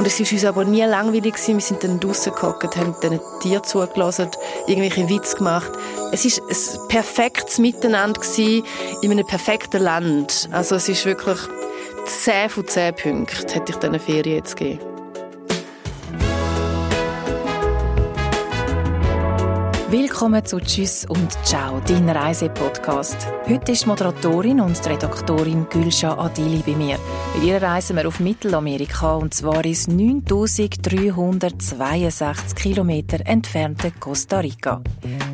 Und es war uns aber nie langweilig. Gewesen. Wir sind dann draussen gehockt, haben diesen Tieren zugelassen, irgendwelche Witze gemacht. Es war ein perfektes Miteinander gewesen, in einem perfekten Land. Also es ist wirklich 10 von 10 Punkten, hätte ich diesen Ferien jetzt gegeben. Willkommen zu Tschüss und Ciao, dein Reisepodcast. Heute ist Moderatorin und Redaktorin Gülscha Adili bei mir. Mit ihr reisen wir auf Mittelamerika und zwar ins 9362 Kilometer entfernte Costa Rica.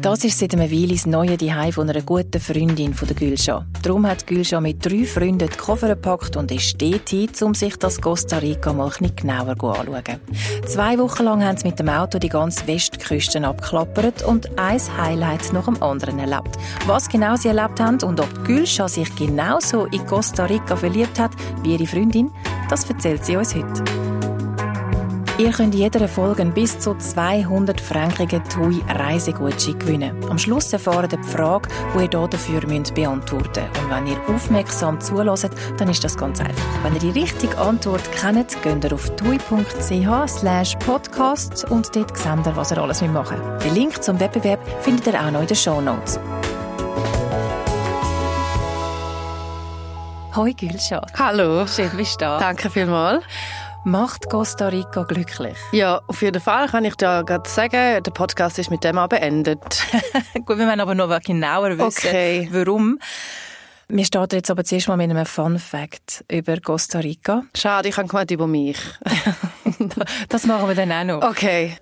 Das ist seit einer Weile das neue Zuhause von einer guten Freundin von der Gülscha. Darum hat Gülscha mit drei Freunden die Koffer gepackt und ist dorthin, um sich das Costa Rica mal ein genauer anzuschauen. Zwei Wochen lang haben sie mit dem Auto die ganze Westküste abgeklappert und ein Highlight nach dem anderen erlebt. Was genau sie erlebt haben und ob Gülscha sich genauso in Costa Rica verliebt hat wie ihre Freundin, das erzählt sie uns heute. Ihr könnt in jeder Folge bis zu 200 frankigen TUI Reisegutschein gewinnen. Am Schluss erfahren ihr die Frage, die ihr dafür müsst beantworten müsst. Und wenn ihr aufmerksam zulässt, dann ist das ganz einfach. Wenn ihr die richtige Antwort kennt, geht ihr auf tui.ch slash podcast und dort seht ihr, was ihr alles machen müsst. Den Link zum Wettbewerb findet ihr auch noch in den Show Notes. Hoi Gülscha. Hallo. Schön, bist du da. Danke vielmals. Macht Costa Rica glücklich? Ja, auf jeden Fall kann ich dir gerade sagen, der Podcast ist mit dem auch beendet. Gut, wir wollen aber noch genauer wissen, Okay. warum. Wir starten jetzt aber zuerst mal mit einem Fun Fact über Costa Rica. Schade, ich habe gemeint über mich. Das machen wir dann auch noch. Okay.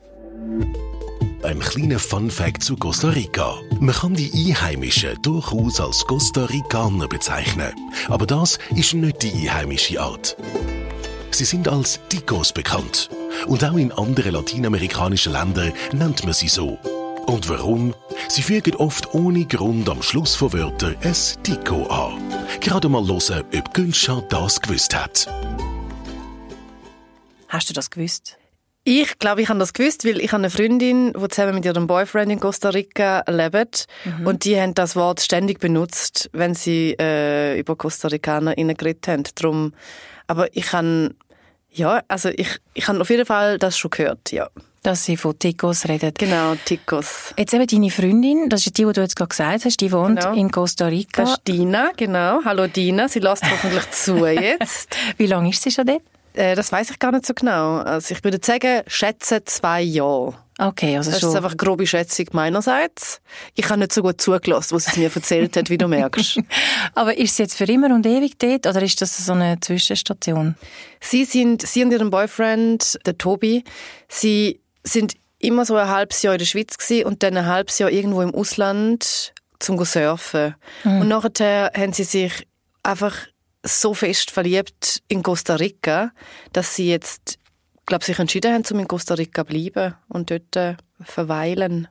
Ein kleiner Fun-Fact zu Costa Rica. Man kann die Einheimischen durchaus als Costa Ricaner bezeichnen. Aber das ist nicht die einheimische Art. Sie sind als Ticos bekannt. Und auch in anderen lateinamerikanischen Ländern nennt man sie so. Und warum? Sie fügen oft ohne Grund am Schluss von Wörtern ein Tico an. Gerade mal hören, ob Gülscha das gewusst hat. Hast du das gewusst? Ich glaube, ich habe das gewusst, weil ich habe eine Freundin, die zusammen mit ihrem Boyfriend in Costa Rica lebt. Und die haben das Wort ständig benutzt, wenn sie äh, über Costa Ricaner geredet haben. Drum, aber ich habe, ja, also ich, ich habe auf jeden Fall das schon gehört, ja. Dass sie von Ticos reden. Genau, Ticos. Jetzt eben deine Freundin, das ist die, die du jetzt gerade gesagt hast, die wohnt Genau. in Costa Rica. Das ist Dina, genau. Hallo Dina, sie lässt hoffentlich zu jetzt. Wie lange ist sie schon dort? Äh, das weiß ich gar nicht so genau. Also ich würde sagen, schätze zwei Jahre. Okay, also Das ist schon. einfach eine grobe Schätzung meinerseits. Ich habe nicht so gut zugelassen, was sie mir erzählt hat, wie du merkst. Aber ist sie jetzt für immer und ewig dort oder ist das so eine Zwischenstation? Sie sind, sie und ihren Boyfriend, der Tobi, sie sind immer so ein halbes Jahr in der Schweiz gewesen und dann ein halbes Jahr irgendwo im Ausland zum surfen. Und nachher haben sie sich einfach so fest verliebt in Costa Rica, dass sie jetzt, glaube sich entschieden haben, um in Costa Rica zu bleiben und dort äh, verweilen.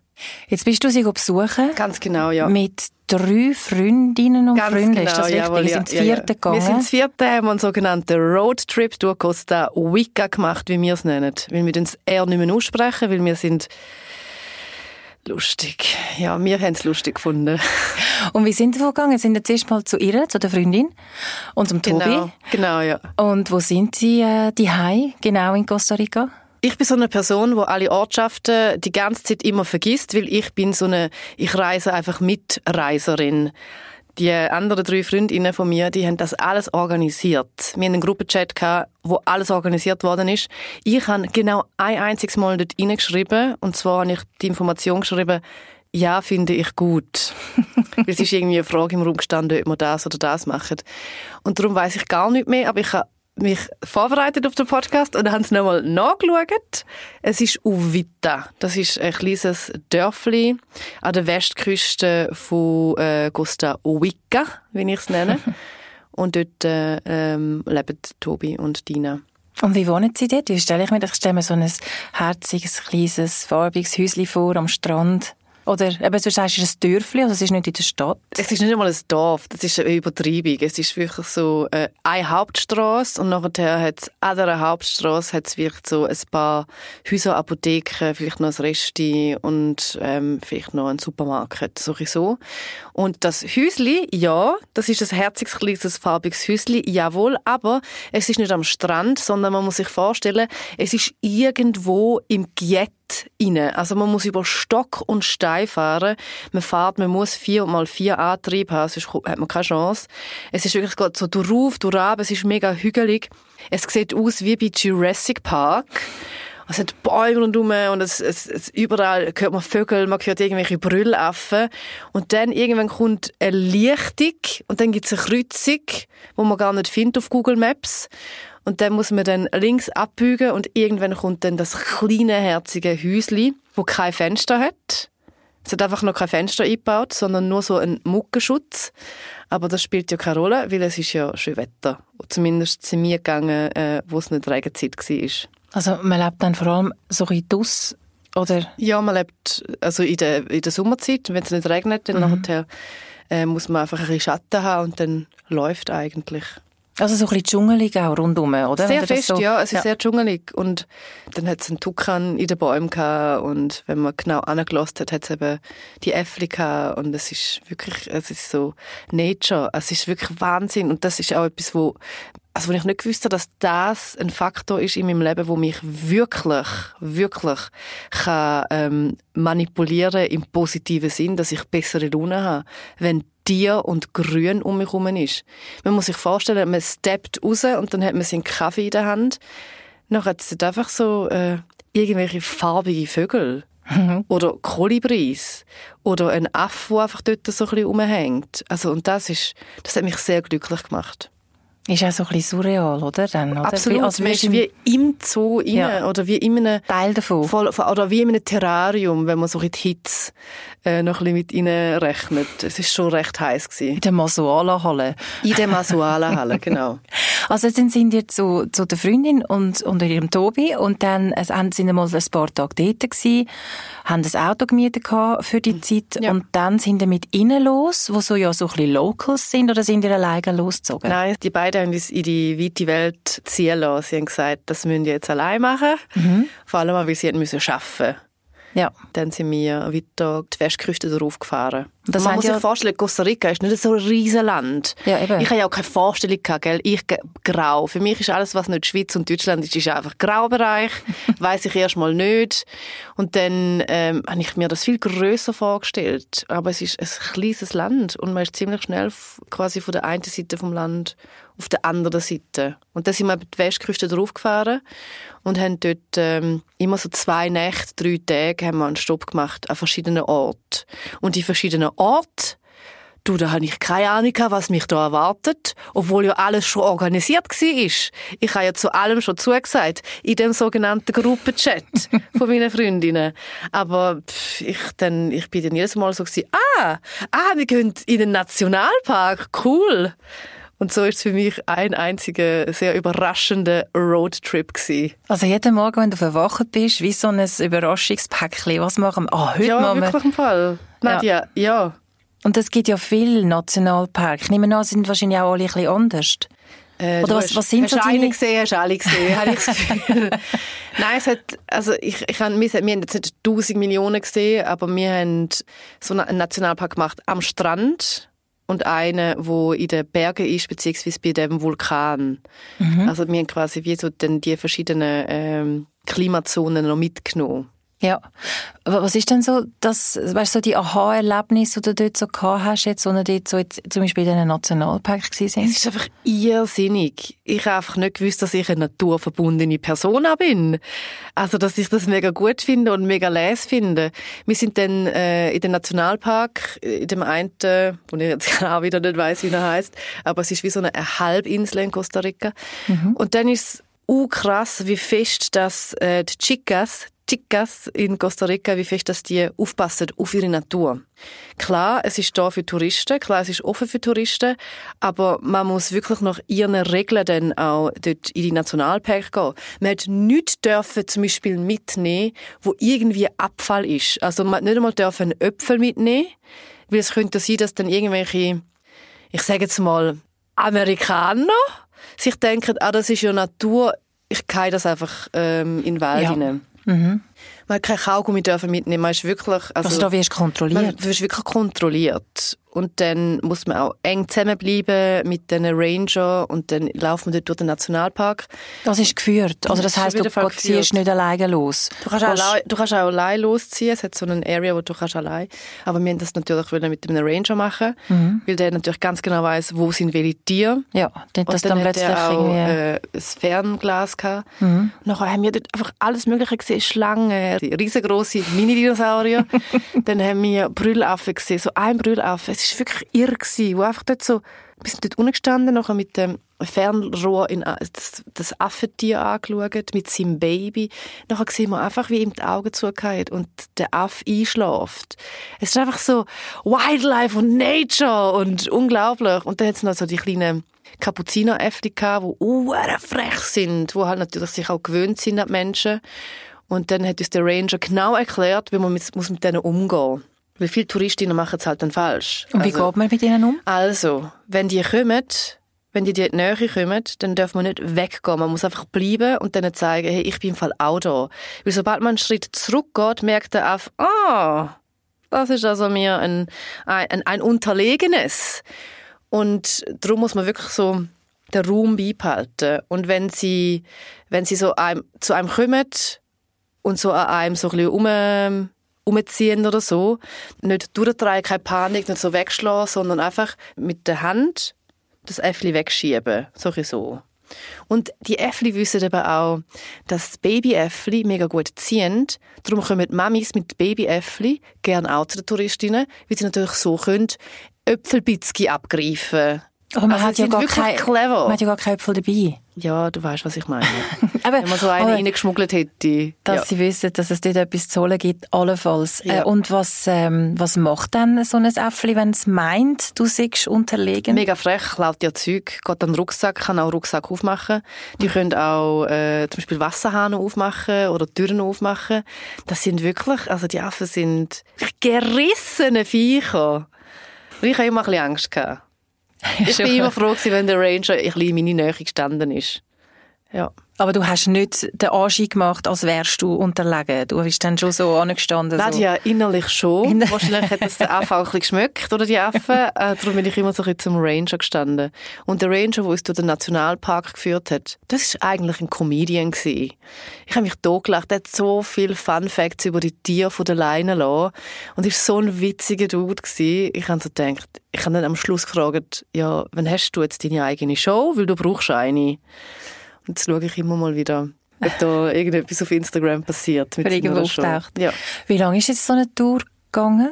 Jetzt bist du sie besuchen. Ganz genau, ja. Mit drei Freundinnen und Ganz Freunden. genau, ist das richtig? jawohl, Wir ja, sind das ja, ja. vierte gegangen. Wir sind das vierte, haben einen sogenannten Roadtrip durch Costa Rica gemacht, wie wir es nennen. Weil wir das R nicht mehr aussprechen, weil wir sind lustig. Ja, wir haben es lustig gefunden. Und wie sind wir vorgegangen? Sind jetzt erst mal zu ihr, zu der Freundin und zum Tobi. Genau, genau, ja. Und wo sind sie äh, die genau in Costa Rica? Ich bin so eine Person, die alle Ortschaften die ganze Zeit immer vergisst, weil ich bin so eine, ich reise einfach mit Reiserin. Die anderen drei Freundinnen von mir, die haben das alles organisiert. Wir hatten einen Gruppenchat, wo alles organisiert worden ist. Ich habe genau ein einziges Mal dort reingeschrieben, und zwar habe ich die Information geschrieben, ja, finde ich gut. Es ist irgendwie eine Frage im Raum gestanden, ob wir das oder das machen. Und darum weiß ich gar nicht mehr, aber ich habe mich vorbereitet auf den Podcast und haben es nochmal nachgeschaut. Es ist Uvita. Das ist ein kleines Dörfli an der Westküste von äh, Costa Rica, wie ich es nenne. und dort äh, ähm, leben Tobi und Dina. Und wie wohnen sie dort? Wie stelle ich mir das? Ich stelle mir so ein herziges, kleines, farbiges Häuschen vor am Strand. Oder eben, du sagst, es ist ein Dörfli, also es ist nicht in der Stadt. Es ist nicht einmal ein Dorf, das ist eine Übertreibung. Es ist wirklich so äh, eine Hauptstraße und nachher hat es an dieser Hauptstraße hat es wirklich so ein paar Häuser, Apotheken, vielleicht noch ein Resti und ähm, vielleicht noch ein Supermarkt, so. Und das Häusli, ja, das ist ein herziges, kleines, farbiges Häusli, jawohl, aber es ist nicht am Strand, sondern man muss sich vorstellen, es ist irgendwo im Giet rein. Also man muss über Stock und Stein fahren. Man fährt, man muss vier mal vier Antrieb haben, sonst hat man keine Chance. Es ist wirklich so durch, durch ab, es ist mega hügelig. Es sieht aus wie bei Jurassic Park. Es hat Bäume rundherum und es, es, es, überall hört man Vögel, man hört irgendwelche Brüllaffen. Und dann irgendwann kommt eine Lichtung und dann gibt es eine Kreuzung, wo man gar nicht findet auf Google Maps. Und dann muss man dann links abbiegen und irgendwann kommt dann das kleine, herzige Häusli, wo kein Fenster hat. Es hat einfach noch kein Fenster eingebaut, sondern nur so ein Muckenschutz. Aber das spielt ja keine Rolle, weil es ist ja schön Wetter. Zumindest sind wir gegangen, äh, wo es nicht Regenzeit war. Also man lebt dann vor allem so ein bisschen oder? Ja, man lebt also in der, in der Sommerzeit. Wenn es nicht regnet, dann mhm. nachher, äh, muss man einfach ein bisschen Schatten haben und dann läuft eigentlich. Also so ein bisschen dschungelig auch rundum, oder? Sehr fest, so, ja. Es ist ja. sehr dschungelig. Und dann hat es einen Tukan in den Bäumen gehabt und wenn man genau angelassen hat, hat es eben die Äffli gehabt und es ist wirklich, es ist so Nature. Es ist wirklich Wahnsinn und das ist auch etwas, wo also wenn ich nicht gewusst habe, dass das ein Faktor ist in meinem Leben, wo mich wirklich, wirklich kann, ähm, manipulieren im positiven Sinn, dass ich bessere Laune habe. Wenn Tier und Grün um mich herum ist. Man muss sich vorstellen, man steppt raus und dann hat man seinen Kaffee in der Hand. Dann hat es einfach so äh, irgendwelche farbige Vögel. Mhm. Oder Kolibris. Oder ein Affe, der einfach dort so ein bisschen rumhängt. Also, und das ist, das hat mich sehr glücklich gemacht. Ist auch so ein bisschen surreal, oder? Dann, oder? Absolut. Wie, also ist wie im Zoo rein, ja. oder wie in einem Teil davon. Voll, oder wie in einem Terrarium, wenn man so in die Hitze äh, noch ein bisschen mit rechnet. Es ist schon recht heiß gewesen. In der Masuala-Halle. In der Masuala-Halle, genau. Also dann sind ihr zu, zu der Freundin und, und ihrem Tobi und dann sind sie mal ein paar Tage dort gewesen, haben ein Auto gemietet für die Zeit ja. und dann sind sie mit ihnen los, wo so ja so ein bisschen Locals sind oder sind ihr alleine losgezogen? Nein, die beiden haben uns in die weite Welt ziehen lassen. Sie haben gesagt, das müssen wir jetzt allein machen. Mhm. Vor allem, weil sie arbeiten müssen ja. Dann sind wir weiter die Westküste darauf gefahren. Das man muss sich vorstellen, Costa Rica ist nicht so ein riesen Land. Ja, eben. Ich habe ja auch keine Vorstellung gehabt, gell? Ich grau. Für mich ist alles, was nicht Schweiz und Deutschland ist, ist einfach Graubereich. Weiß ich erstmal nicht. Und dann ähm, habe ich mir das viel größer vorgestellt. Aber es ist ein kleines Land und man ist ziemlich schnell quasi von der einen Seite vom Land auf der anderen Seite. Und dann sind wir die Westküste draufgefahren und haben dort ähm, immer so zwei Nächte, drei Tage haben wir einen Stopp gemacht an verschiedenen Orten. Und die verschiedenen Orte, du, da habe ich keine Ahnung was mich da erwartet, obwohl ja alles schon organisiert war. Ich habe ja zu allem schon zugesagt, in dem sogenannten Gruppenchat von meinen Freundinnen. Aber pff, ich, dann, ich bin dann jedes Mal so gewesen, ah, ah, wir gehen in den Nationalpark, cool. Und so ist es für mich ein einziger sehr überraschender Roadtrip gewesen. Also jeden Morgen, wenn du verwacht bist, wie so ein Überraschungspäckchen. Was machen wir? Ah, heute ja, machen wir... wirklich im Fall. Nadja, ja. ja. Und es gibt ja viele Nationalparks. Ich nehme an, sind wahrscheinlich auch alle ein bisschen anders. Äh, Oder was, was sind hast so deine... gesehen, hast alle gesehen, habe ich das Gefühl. Nein, es hat, also ich, ich hab, wir, wir haben jetzt nicht 1000 Millionen gesehen, aber wir haben so einen Nationalpark gemacht am Strand und eine, wo in den Bergen ist, beziehungsweise bei dem Vulkan. Mhm. Also wir haben quasi wie so dann die verschiedenen ähm, Klimazonen noch mitgenommen. Ja. Was ist denn so das, weißt du, so die Aha-Erlebnisse, die du dort so gehabt hast, jetzt, wo du dort so jetzt, zum Beispiel in einem Nationalpark gewesen Es ist einfach irrsinnig. Ich habe einfach nicht gewusst, dass ich eine naturverbundene Person bin. Also, dass ich das mega gut finde und mega les finde. Wir sind dann äh, in dem Nationalpark, in dem einen, wo ich jetzt auch wieder nicht weiß, wie er heißt, aber es ist wie so eine Halbinsel in Costa Rica. Mhm. Und dann ist uh, krass, wie fest dass äh, die Chicas, Chicas in Costa Rica, wie fest dass die aufpassen auf ihre Natur. Klar, es ist da für Touristen, klar, es ist offen für Touristen, aber man muss wirklich nach ihren Regeln dann auch dort in die Nationalpark gehen. Man hat nichts dürfen zum Beispiel mitnehmen, wo irgendwie Abfall ist. Also man hat nicht einmal dürfen einen Äpfel mitnehmen, weil es könnte sein, dass dann irgendwelche, ich sage jetzt mal, Amerikaner sich denken, ah, das ist ja Natur, ich gehe das einfach ähm, in den Wald Ja. hinein. Mhm. Man hat kein Kaugummi dürfen mitnehmen. Man ist wirklich, also, Also da wirst du kontrolliert. man wird wirklich kontrolliert. Und dann muss man auch eng zusammenbleiben mit den Ranger und dann laufen wir dort durch den Nationalpark. Das ist geführt. Also das Das auf du gehst- ziehst nicht alleine los. Du kannst, allein, du kannst auch allein losziehen. Es hat so eine Area, wo du kannst allein. Aber wir haben das natürlich mit einem Ranger machen, Mhm. weil der natürlich ganz genau weiß, wo sind welche Tiere. Ja, dann, Und dass dann, dann, hat plötzlich er auch äh, ein Fernglas gehabt. Mhm. Nachher haben wir dort einfach alles Mögliche gesehen. Schlangen, riesengroße Mini-Dinosaurier. dann haben wir Brüllaffen gesehen, so ein Brüllaffe. Es war wirklich irre, gewesen, wo einfach dort so, wir sind dort unten gestanden, nachher mit dem Fernrohr in das, das Affentier angeschaut, mit seinem Baby. Nachher sehen wir einfach, wie ihm die Augen zugehen und der Affe einschläft. Es ist einfach so Wildlife und Nature und unglaublich. Und dann hat es noch so die kleinen Kapuzineräffli gehabt, die uhr frech sind, die halt natürlich sich auch gewöhnt sind an die Menschen. Und dann hat uns der Ranger genau erklärt, wie man mit, muss mit denen umgehen muss. Weil viele Touristinnen machen es halt dann falsch. Und wie Also- geht man mit ihnen um? also, wenn die kommen, wenn die in die Nähe kommen, dann darf man nicht weggehen. Man muss einfach bleiben und denen zeigen, hey, ich bin im Fall auch da. Weil sobald man einen Schritt zurückgeht, merkt er auf, ah, das ist also mir ein, ein, ein Unterlegenes. Und darum muss man wirklich so den Raum beibehalten. Und wenn sie, wenn sie so einem, zu einem kommen und so an einem so ein bisschen umziehen oder so, nicht durchdrehen, keine Panik, nicht so wegschlagen, sondern einfach mit der Hand das Äffli wegschieben. So so. Und die Äffli wissen eben auch, dass Babyäffli mega gut ziehen. Darum kommen Mamis mit Babyäffli gerne auch zu den Touristinnen, weil sie natürlich so können Äpfelbitzki abgreifen Aber man, Also hat ja gar kein, clever. man hat ja gar keine Äpfel dabei. Ja, du weißt, was ich meine. Aber, Wenn man so einen reingeschmuggelt hätte. dass ja. sie wissen, dass es dort etwas zu holen gibt, allenfalls. Ja. Äh, und was, ähm, was macht dann so ein Äffli, wenn es meint, du seist unterlegen? Mega frech, klaut ja Zeug, geht an den Rucksack, kann auch Rucksack aufmachen. Die können auch äh, zum Beispiel Wasserhahn aufmachen oder Türen aufmachen. Das sind wirklich, also die Affen sind gerissene Viecher. Und ich habe immer ein bisschen Angst gehabt. Ich bin immer froh gewesen, wenn der Ranger ein bisschen in meine Nähe gestanden ist. Ja. Aber du hast nicht den Anschein gemacht, als wärst du unterlegen. Du bist dann schon so angestanden. So. Nadia, innerlich schon. Wahrscheinlich hat das den Affen auch ein bisschen geschmeckt, oder die Affen. Äh, darum bin ich immer so ein bisschen zum Ranger gestanden. Und der Ranger, der uns durch den Nationalpark geführt hat, das war eigentlich ein Comedian. Gewesen. Ich habe mich totgelacht. Er hat so viele Fun Facts über die Tiere von der Leine lassen. Und er war so ein witziger Dude. Gewesen. Ich habe so gedacht, ich habe dann am Schluss gefragt, ja, wann hast du jetzt deine eigene Show? Weil du brauchst eine. Und jetzt schaue ich immer mal wieder, ob da irgendetwas auf Instagram passiert. Mit irgendwo auftaucht. Ja. Wie lange ist jetzt so eine Tour gegangen,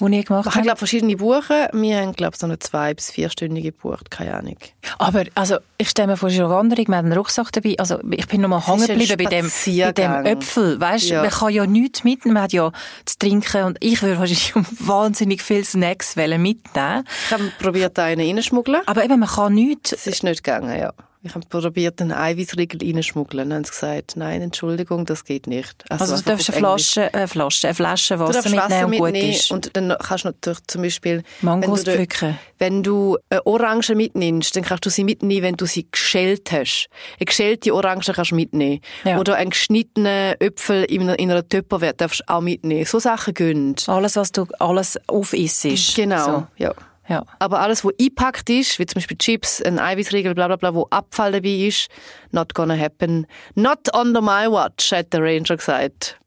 ihr gemacht kann, habt? glaube verschiedene buchen. Wir haben, glaube so eine zwei- bis vierstündige gebucht. Keine Ahnung. Aber also, ich stelle mir vor, es ist eine Wanderung, wir haben einen Rucksack dabei. Also, ich bin noch mal hängen geblieben bei dem, bei dem. Äpfel. Weißt, Ja. man kann ja nichts mitnehmen, man hat ja zu trinken und ich würde wahrscheinlich wahnsinnig viele Snacks mitnehmen. Ich habe probiert, einen reinschmuggeln. Aber eben, man kann nichts. Das ist nicht gegangen, ja. Ich habe probiert, einen Eiweißriegel reinschmuggeln. Dann haben sie gesagt, nein, Entschuldigung, das geht nicht. Also, du einfach darfst eine Englisch. Flasche, eine Flasche, eine Flasche Du Wasser mitnehmen Wasser und gut mitnehmen ist. und dann kannst du natürlich zum Beispiel... Mangos wenn du, pflücken. Wenn du eine Orange mitnimmst, dann kannst du sie mitnehmen, wenn du sie geschält hast. Eine geschälte Orange kannst du mitnehmen. Ja. Oder einen geschnittenen Äpfel in einer, in einer Tupperware darfst du auch mitnehmen. So Sachen gehen. Alles, was du alles aufisst. Genau, So. ja. Ja. Aber alles, was eingepackt ist, wie zum Beispiel Chips, ein Eiweißriegel, bla bla bla, wo Abfall dabei ist, not gonna happen. Not under my watch, hat der Ranger gesagt.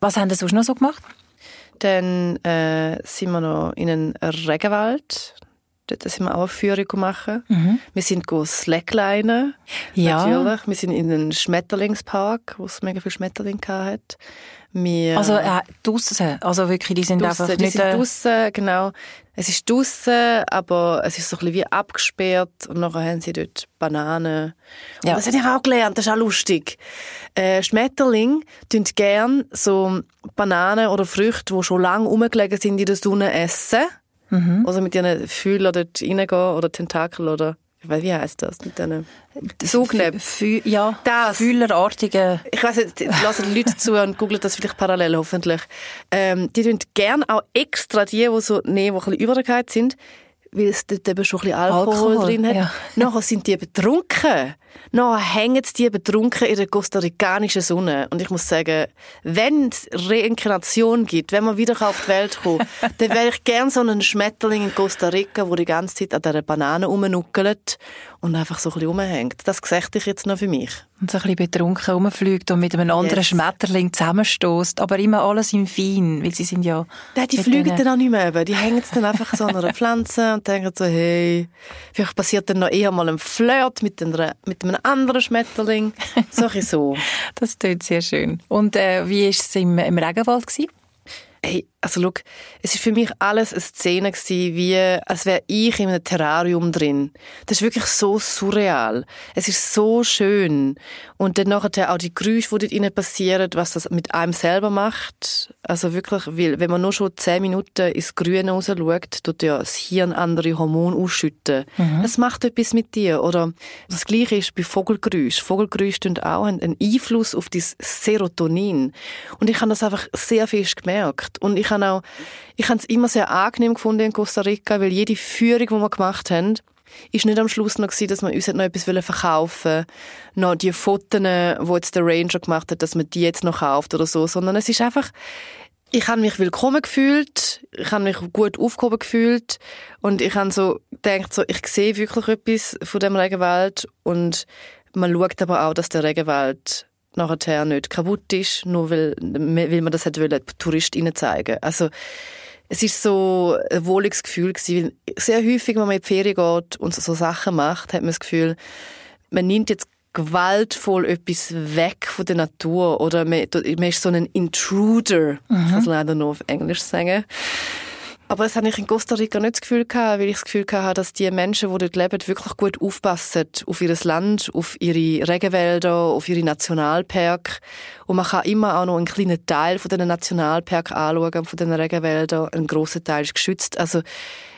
Was haben Sie sonst noch so gemacht? Dann äh, sind wir noch in einen Regenwald. Dort sind wir auch eine Führung machen. Mhm. Wir sind Slacklinen. Ja. Natürlich. Wir sind in einem Schmetterlingspark, wo es mega viele Schmetterlinge hat. Wir also äh, draussen, also wirklich, die sind draussen, einfach nicht... Die sind draussen, genau. Es ist draussen, aber es ist so ein bisschen wie abgesperrt und nachher haben sie dort Bananen. Ja. Und das habe ich auch gelernt, das ist auch lustig. Äh, Schmetterlinge tun gerne so Bananen oder Früchte, die schon lange rumgelegen sind in der Sonne, essen. Mhm. Also mit ihren Fühlern dort reingehen oder Tentakel oder wie heißt das mit diesen Saugnäpfen? Fü ja, das. Fühlerartige. Ich weiß nicht, lassen Leute zu und googeln das vielleicht parallel hoffentlich. Ähm, die tun gerne auch extra die, die so nehmen, die ein bisschen sind, weil es dort eben schon ein bisschen Alkohol, Alkohol drin hat. Ja. Nachher sind die betrunken. Nachher hängen die betrunken in der kostarikanischen Sonne. Und ich muss sagen, wenn es Reinkarnation gibt, wenn man wieder auf die Welt kommt, dann wäre ich gerne so einen Schmetterling in Costa Rica, der die ganze Zeit an dieser Banane rumnuckelt und einfach so ein bisschen rumhängt. Das sehe ich jetzt noch für mich. Und so ein bisschen betrunken rumfliegt und mit einem anderen yes. Schmetterling zusammenstößt, aber immer alles im Fein, weil sie sind ja... Nein, die fliegen dann auch nicht mehr eben. Die hängen dann einfach so an einer Pflanze und denken so, hey, vielleicht passiert dann noch eher mal ein Flirt mit, einer, mit einem anderen Schmetterling. So so. das tut sehr schön. Und äh, wie war es im, im Regenwald? Gewesen? Hey, also schau, es ist für mich alles eine Szene gewesen, wie, als wäre ich in einem Terrarium drin. Das ist wirklich so surreal. Es ist so schön. Und dann nachher auch die Geräusche, die dort innen passieren, was das mit einem selber macht. Also wirklich, weil, wenn man nur schon zehn Minuten ins Grüne raus schaut, tut ja das Hirn andere Hormone ausschütten. Mhm. Das macht etwas mit dir. Oder das Gleiche ist bei Vogelgeräusch. Vogelgeräusche tun auch einen Einfluss auf das Serotonin. Und ich habe das einfach sehr fest gemerkt. Und ich habe auch, ich habe es immer sehr angenehm gefunden in Costa Rica, weil jede Führung, die wir gemacht haben, ist nicht am Schluss noch gewesen, dass wir uns noch etwas verkaufen wollen, noch die Fotos, die jetzt der Ranger gemacht hat, dass man die jetzt noch kauft oder so, sondern es ist einfach, ich habe mich willkommen gefühlt, ich habe mich gut aufgehoben gefühlt. Und ich habe so gedacht, so, ich sehe wirklich etwas von dem Regenwald. Und man schaut aber auch, dass der Regenwald nachher nicht kaputt ist, nur weil, weil man das hat wollen, Touristinnen zeigen. Also, es ist so ein wohliges Gefühl gewesen, weil sehr häufig, wenn man in die Ferien geht und so Sachen macht, hat man das Gefühl, man nimmt jetzt gewaltvoll etwas weg von der Natur oder man, man ist so ein Intruder, mhm. ich kann es leider nur auf Englisch sagen. Aber das hatte ich in Costa Rica nicht das Gefühl gehabt, weil ich das Gefühl hatte, dass die Menschen, die dort leben, wirklich gut aufpassen auf ihr Land, auf ihre Regenwälder, auf ihre Nationalparke. Und man kann immer auch noch einen kleinen Teil von diesen Nationalpark anschauen, von diesen Regenwäldern. Ein grosser Teil ist geschützt. Also,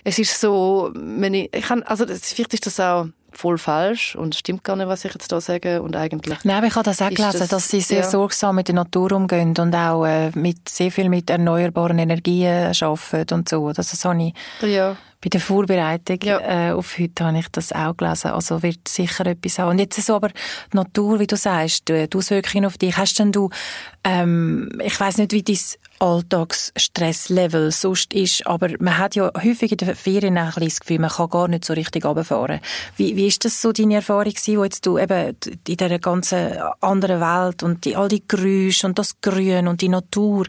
es ist so, wenn ich, ich kann, also, vielleicht ist das auch voll falsch und stimmt gar nicht, was ich jetzt da sage und eigentlich. Nein, ich habe das auch gelesen, das, dass sie sehr ja. sorgsam mit der Natur umgehen und auch äh, mit sehr viel mit erneuerbaren Energien arbeiten und so. Das, das habe ich ja bei der Vorbereitung ja. äh, auf heute habe ich das auch gelesen. Also wird sicher etwas haben. Und jetzt so aber die Natur, wie du sagst, die Auswirkungen auf dich. Hast denn du, ähm, ich weiß nicht, wie dein Alltagsstresslevel sonst ist, aber man hat ja häufig in den Ferien ein das Gefühl, man kann gar nicht so richtig runterfahren. Wie, wie ist das so deine Erfahrung gewesen, wo jetzt du eben in dieser ganzen anderen Welt und die, all die Geräusche und das Grün und die Natur,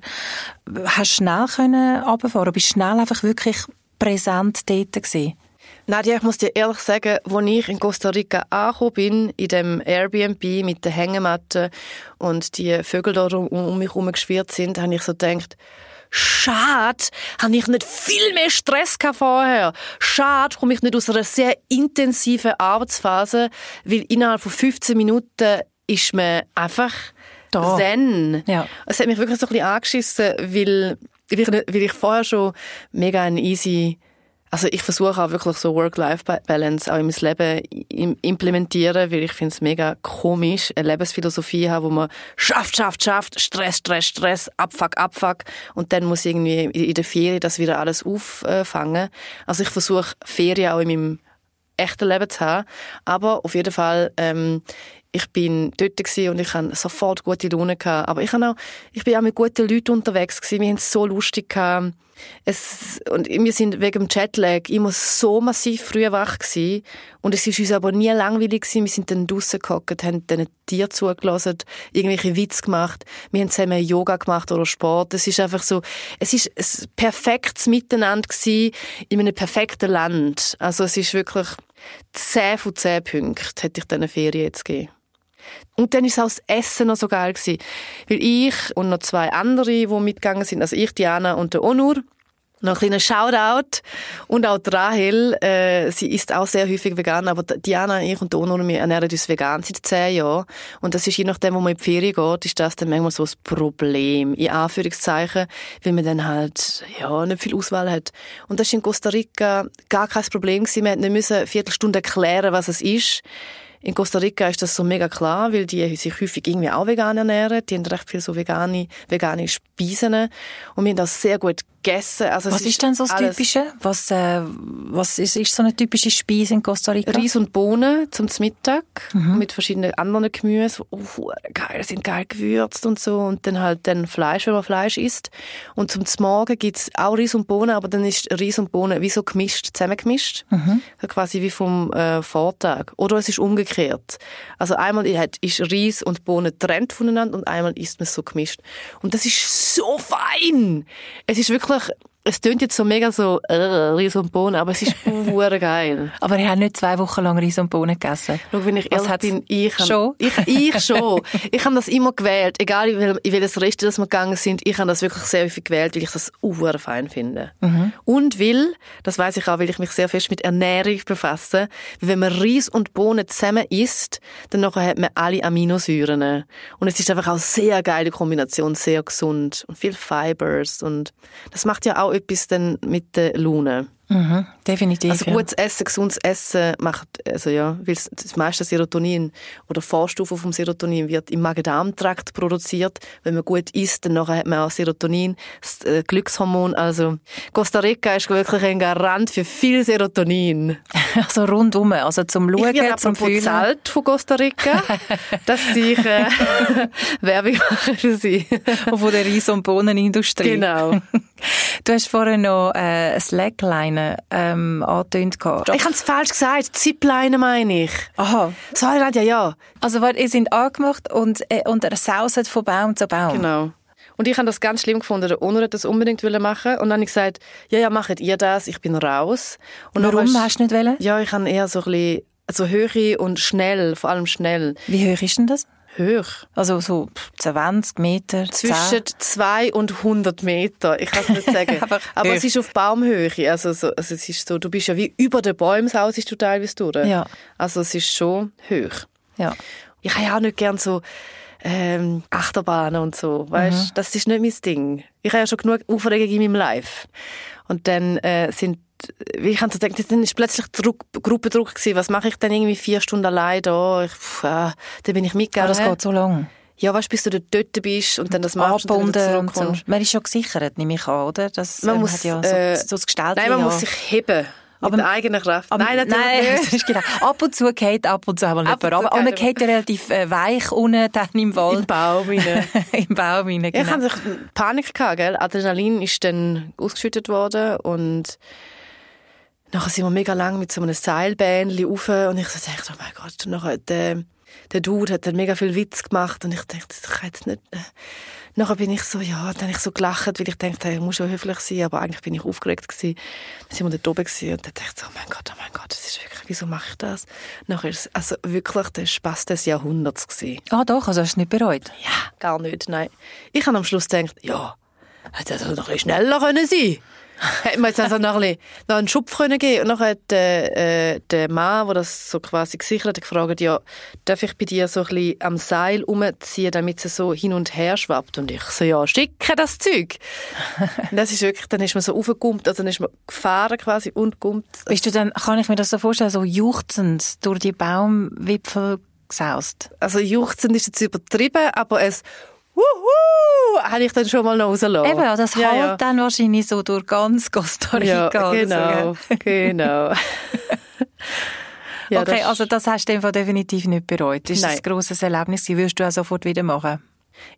hast schnell können runterfahren? Bist schnell einfach wirklich präsent dort gewesen? Nadja, ich muss dir ehrlich sagen, als ich in Costa Rica angekommen bin, in dem Airbnb mit den Hängematten und die Vögel da um, um mich herum geschwirrt sind, habe ich so gedacht, Schade, habe ich nicht viel mehr Stress vorher. Schade, komme ich nicht aus einer sehr intensiven Arbeitsphase, weil innerhalb von 15 Minuten ist man einfach da. zen. Ja. Es hat mich wirklich so ein bisschen angeschissen, weil weil ich, vorher schon mega ein easy also ich versuche auch wirklich so Work-Life-Balance auch in mein Leben implementieren, weil ich finde es mega komisch, eine Lebensphilosophie haben, wo man schafft, schafft, schafft, Stress, Stress, Stress, Abfuck, Abfuck und dann muss irgendwie in der Ferien das wieder alles auffangen. Also ich versuche Ferien auch in meinem echten Leben zu haben, aber auf jeden Fall ähm, ich bin dort und ich hatte sofort gute Laune. Aber ich, auch, ich bin auch mit guten Leuten unterwegs gewesen. Wir haben es so lustig gehabt. Es, und wir sind wegen dem Jetlag immer so massiv früh wach gewesen. Und es ist uns aber nie langweilig gewesen. Wir sind dann draussen gehockt, haben dann Tier zugelassen, irgendwelche Witze gemacht. Wir haben zusammen Yoga gemacht oder Sport. Es ist einfach so, es ist ein perfektes Miteinander gewesen in einem perfekten Land. Also es ist wirklich 10 von 10 Punkten hätte ich diesen Ferien jetzt gegeben. Und dann ist auch das Essen noch so geil gewesen. Weil ich und noch zwei andere, die mitgegangen sind, also ich, Diana und der Onur, noch ein kleiner Shoutout. Und auch Rahel, äh, sie isst auch sehr häufig vegan, aber Diana, ich und Onur, wir ernähren uns vegan seit zehn Jahren. Und das ist je nachdem, wo man in die Ferien geht, ist das dann manchmal so ein Problem. In Anführungszeichen, weil man dann halt, ja, nicht viel Auswahl hat. Und das ist in Costa Rica gar kein Problem gewesen. Wir mussten nicht eine Viertelstunde erklären, was es ist. In Costa Rica ist das so mega klar, weil die sich häufig irgendwie auch vegan ernähren. Die haben recht viel so vegane, vegane Speisen. Und wir haben das sehr gut gegessen. Also was ist, ist denn so das Typische? Was, äh, was ist, ist so eine typische Speise in Costa Rica? Reis und Bohnen zum Mittag mhm. mit verschiedenen anderen Gemüse. Oh, geil, sind geil gewürzt und so. Und dann halt dann Fleisch, wenn man Fleisch isst. Und zum Morgen gibt's auch Reis und Bohnen, aber dann ist Reis und Bohnen wie so gemischt, zusammengemischt. Mhm. So quasi wie vom äh, Vortag. Oder es ist umgekehrt. Also einmal ist Reis und Bohnen getrennt voneinander und einmal isst man es so gemischt. Und das ist so fein! Es ist wirklich wirklich, es klingt jetzt so mega so äh, Reis und Bohnen, aber es ist hure geil. aber ihr habt nicht zwei Wochen lang Reis und Bohnen gegessen? Schau, wenn ich ehrlich bin, ich schon? Ich, ich schon. ich habe das immer gewählt, egal in welches Restaurant wir gegangen sind, ich habe das wirklich sehr häufig gewählt, weil ich das hure fein finde. Mhm. Und will, das weiß ich auch, weil ich mich sehr fest mit Ernährung befasse, wenn man Reis und Bohnen zusammen isst, dann nachher hat man alle Aminosäuren. Und es ist einfach auch eine sehr geile Kombination, sehr gesund und viel Fibers und das macht ja auch etwas dann mit der Laune. Mhm, definitiv. Also gutes ja. Essen, gesundes Essen macht, also ja, weil das meiste Serotonin oder Vorstufe vom Serotonin wird im Magen-Darm-Trakt produziert. Wenn man gut isst, dann hat man auch Serotonin, das äh, Glückshormon. Also Costa Rica ist wirklich ein Garant für viel Serotonin. Also rundum, also zum Schauen, ich zum Fühlen. Zahlt von Costa Rica, dass ich äh, Werbung mache für sie. Und von der Reis- und Bohnenindustrie. Genau. Du hast vorhin noch äh, Slackline ähm, angetönt. Ich habe es falsch gesagt. Zipline meine ich. Aha. Sorry, ja, ja. Also, ihr seid angemacht und, äh, und er sauset von Baum zu Baum. Genau. Und ich habe das ganz schlimm gefunden. Der Onur hat das unbedingt machen Und dann habe ich gesagt, ja, ja, macht ihr das, ich bin raus. Und Warum hast du nicht wollen? Ja, ich habe eher so ein bisschen, also Höhe und schnell, vor allem schnell. Wie hoch ist denn das? Hoch. Also so 20 Meter? Zwischen 2 und 100 Meter. Ich kann es nicht sagen. Aber, Aber es ist auf Baumhöhe. Also, so, also es ist so, du bist ja wie über den Bäumen, sausest du teilweise durch. Ja. Also es ist schon hoch. Ja. Ich habe ja auch nicht gern so ähm, Achterbahnen und so. Weißt, mhm. das ist nicht mein Ding. Ich habe ja schon genug Aufregung in meinem Life. Und dann äh, sind ich habe so gedacht, dann ist plötzlich Druck, Gruppendruck gewesen. Was mache ich denn irgendwie vier Stunden allein da? Ich, pff, äh, dann bin ich mitgegangen. Aber das geht so lang. Ja, weißt, bis du dort bist und dann das machst und dann und so. Man ist schon gesichert, nehme ich an, oder? Das, man ähm, muss, ja so, äh, so das Nein, man ja. muss sich heben. Aber mit eigener Kraft. Aber, nein, natürlich nein, genau. Ab und zu geht ab und zu einmal ab jemand. Aber man geht relativ äh, weich unten dann im Wald. Im Baum rein. Im Baum rein, genau. Ich hatte Panik gehabt, gell? Adrenalin ist dann ausgeschüttet worden und Nachher sind wir mega lang mit so einem Seilbähnchen rauf und ich dachte, oh mein Gott, und nachher der, der Dude hat dann mega viel Witz gemacht und ich dachte, das kann jetzt nicht... Äh. Nachher bin ich so, ja, dann habe ich so gelacht, weil ich dachte, ich muss schon höflich sein, aber eigentlich bin ich aufgeregt gewesen. Dann sind wir dort oben gewesen und dann dachte ich so, oh mein Gott, oh mein Gott, das ist wirklich, wieso mache ich das? Nachher ist also wirklich der Spaß des Jahrhunderts gewesen. Ah doch, also hast du nicht bereut? Ja, gar nicht, nein. Ich habe am Schluss gedacht, ja, hätte das noch ein bisschen schneller können sein Hätte man jetzt also noch, ein noch einen Schub können geben Und dann hat der, äh, der Mann, der das so quasi gesichert hat, gefragt, ja, darf ich bei dir so ein bisschen am Seil umziehen, damit es so hin und her schwappt? Und ich so, ja, schicke das Zeug. das ist wirklich, dann ist man so aufgegumpt, also dann ist man gefahren quasi und gumpt. Bist du dann, kann ich mir das so vorstellen, so juchzend durch die Baumwipfel gesaust? Also juchzend ist jetzt übertrieben, aber es Wuhu! Habe ich dann schon mal noch rausgelassen. Eben, das ja, halt ja. dann wahrscheinlich so durch ganz Costa Rica. Ja, genau, so, genau. Ja, okay, das- also das hast du einfach definitiv nicht bereut. Das ein grosses Erlebnis? Würdest du auch sofort wieder machen?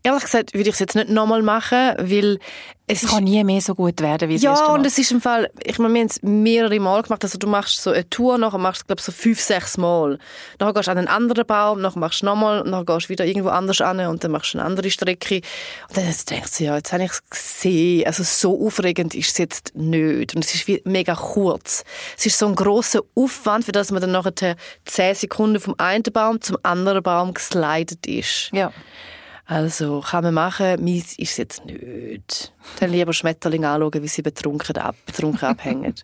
Ehrlich gesagt würde ich es jetzt nicht nochmal machen, weil es Es kann nie mehr so gut werden wie erste Ja, und es ist im Fall, ich meine, wir haben es mehrere Mal gemacht. Also du machst so eine Tour, nachher machst du, glaube so fünf, sechs Mal. Nachher gehst du an einen anderen Baum, nachher machst du nochmal, nachher gehst du wieder irgendwo anders an und dann machst du eine andere Strecke. Und dann denkst du, ja, jetzt habe ich es gesehen. Also so aufregend ist es jetzt nicht. Und es ist wie mega kurz. Es ist so ein grosser Aufwand, für das man dann nachher zehn Sekunden vom einen Baum zum anderen Baum geslidet ist. ja. Also kann man machen, meins ist es jetzt nicht. Dann lieber Schmetterlinge anschauen, wie sie betrunken, ab, betrunken abhängen.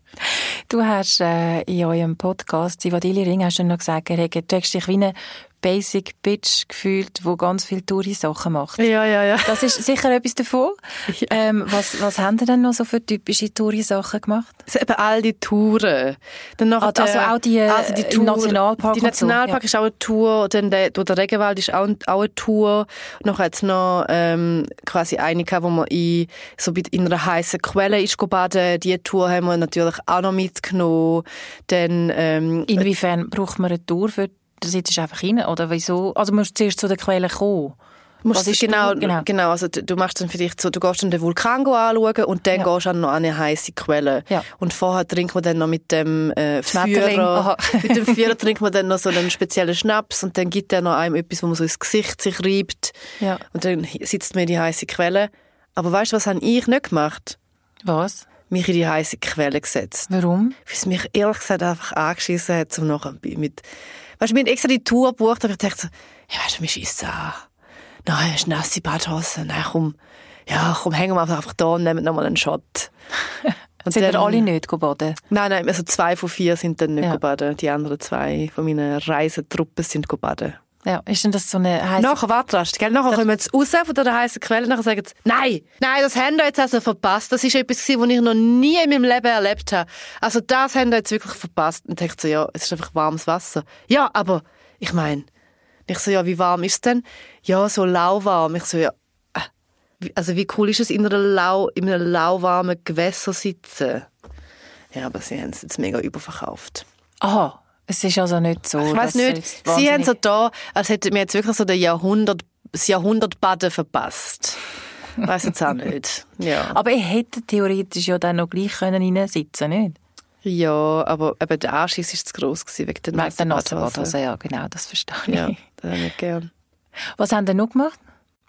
Du hast äh, in eurem Podcast, Sivadili Ring, hast du noch gesagt, Rege, du hast dich wie eine Basic Bitch gefühlt, wo ganz viele Touri-Sachen macht. Ja, ja, ja. Das ist sicher etwas davon. Ähm, was, was haben ihr denn noch so für typische Touri-Sachen gemacht? Es sind eben all die Touren. Dann nachher Ah, also auch die, äh, im Nationalpark Die so, Nationalpark ja. ist auch eine Tour, dann der, durch den Regenwald ist auch, auch eine Tour. Noch es noch ähm, quasi eine wo man in, so in einer heißen Quelle ist baden. Die Tour haben wir natürlich auch noch mitgenommen. Dann ähm, Inwiefern braucht man eine Tour für, da sitzt du einfach rein, oder wieso? Also musst du zuerst zu der Quelle kommen. Musst Was du ist genau, denn- genau. genau. also du du machst dann vielleicht so, du gehst dann den Vulkan anschauen und dann Ja. gehst du an noch eine heiße Quelle. Ja. Und vorher trinkt man dann noch mit dem äh, Führer, mit dem Führer trinkt man dann noch so einen speziellen Schnaps und dann gibt er noch einem etwas, wo man so ins Gesicht sich reibt. Ja. Und dann sitzt man in die heiße Quelle. Aber weißt du, was habe ich nicht gemacht? Was? Mich in die heiße Quelle gesetzt. Warum? Weil es mich ehrlich gesagt einfach angeschissen hat, um nachher mit, weißt du, wir haben extra die Tour gebucht, aber ich dachte so, ja, weißt du, mich schießt an. Nein, hast nasse Badhose? Nein, komm, ja, komm, hängen wir einfach da und nehmen nochmal einen Shot. Und Sind dann- wir alle nicht baden? Nein, nein, also zwei von vier sind dann nicht Ja. ja. baden. Die anderen zwei von meiner Reisetruppe sind baden. Ja, ist denn das so eine heisse... Nachher, warte erst, gell? Nachher kommen sie raus von der heißen Quelle, nachher sagen sie, nein, nein, das haben wir jetzt also verpasst. Das ist etwas gewesen, was ich noch nie in meinem Leben erlebt habe. Also das haben wir jetzt wirklich verpasst. Und ich dachte so, ja, es ist einfach warmes Wasser. Ja, aber, ich meine, ich so, ja, wie warm ist es denn? Ja, so lauwarm. Ich so, ja, äh, wie- also wie cool ist es, in, einer lau, in einem lauwarmen Gewässer sitzen? Ja, aber sie haben es jetzt mega überverkauft. Aha, es ist also nicht so. Ich weiß nicht. Sie haben so da, als hätten wir jetzt wirklich so den Jahrhundert, das Jahrhundertbaden verpasst. Weiß jetzt auch nicht. Ja. Aber ihr hättet theoretisch ja dann noch gleich können reinsitzen nicht? ja, aber eben der Anschiss ist zu gross gewesen wegen der Wegen der nassen Badhose. Badhose, ja, genau, das verstehe ich. Ja, das ich nicht gern. Was haben ihr noch gemacht?